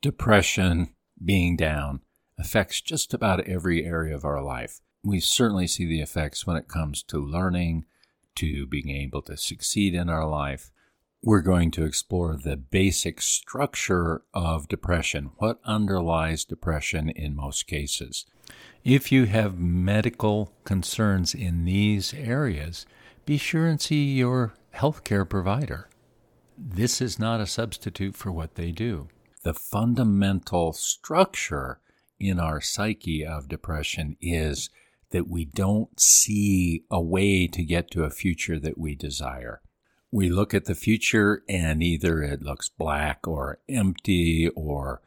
Depression, being down, affects just about every area of our life. We certainly see the effects when it comes to learning, to being able to succeed in our life. We're going to explore the basic structure of depression, what underlies depression in most cases. If you have medical concerns in these areas, be sure and see your healthcare provider. This is not a substitute for what they do. The fundamental structure in our psyche of depression is that we don't see a way to get to a future that we desire. We look at the future and either it looks black or empty, or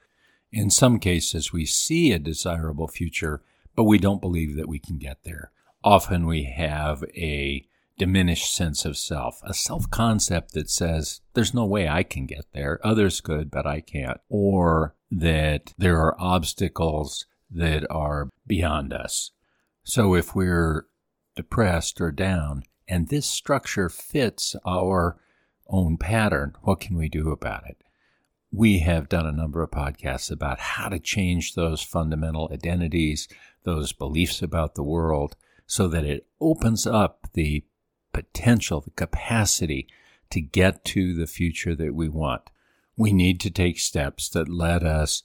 in some cases, we see a desirable future, but we don't believe that we can get there. Often we have a diminished sense of self, a self concept that says, there's no way I can get there. Others could, but I can't. Or that there are obstacles that are beyond us. So if we're depressed or down, and this structure fits our own pattern, what can we do about it? We have done a number of podcasts about how to change those fundamental identities, those beliefs about the world, so that it opens up the potential, the capacity to get to the future that we want. We need to take steps that let us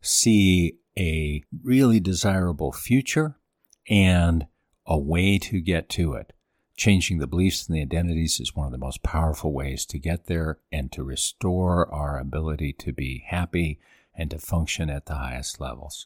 see a really desirable future and a way to get to it. Changing the beliefs and the identities is one of the most powerful ways to get there and to restore our ability to be happy and to function at the highest levels.